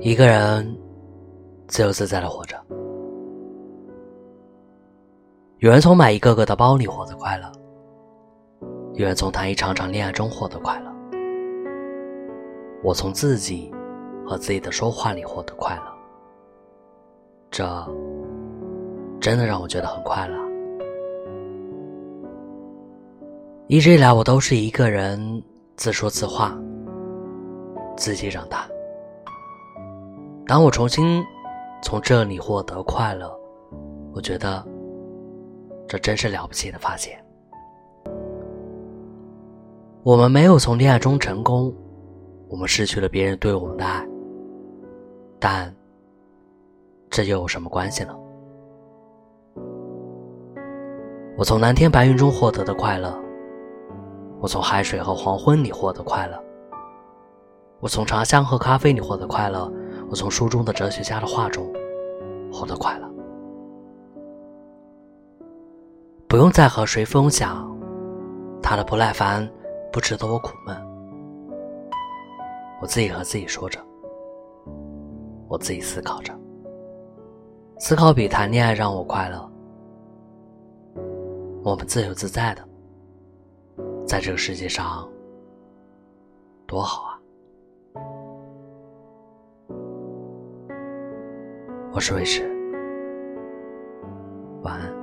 一个人自由自在的活着。有人从买一个个的包里获得快乐，有人从谈一场场恋爱中获得快乐。我从自己和自己的说话里获得快乐，这真的让我觉得很快乐。一直以来，我都是一个人自说自话，自己长大。当我重新从这里获得快乐，我觉得这真是了不起的发现。我们没有从恋爱中成功，我们失去了别人对我们的爱，但这又有什么关系呢？我从蓝天白云中获得的快乐。我从海水和黄昏里获得快乐，我从茶香和咖啡里获得快乐，我从书中的哲学家的话中获得快乐。不用再和谁分享他的不耐烦，不值得我苦闷。我自己和自己说着，我自己思考着，思考比谈恋爱让我快乐。我们自由自在的。在这个世界上，多好我是卫士，晚安。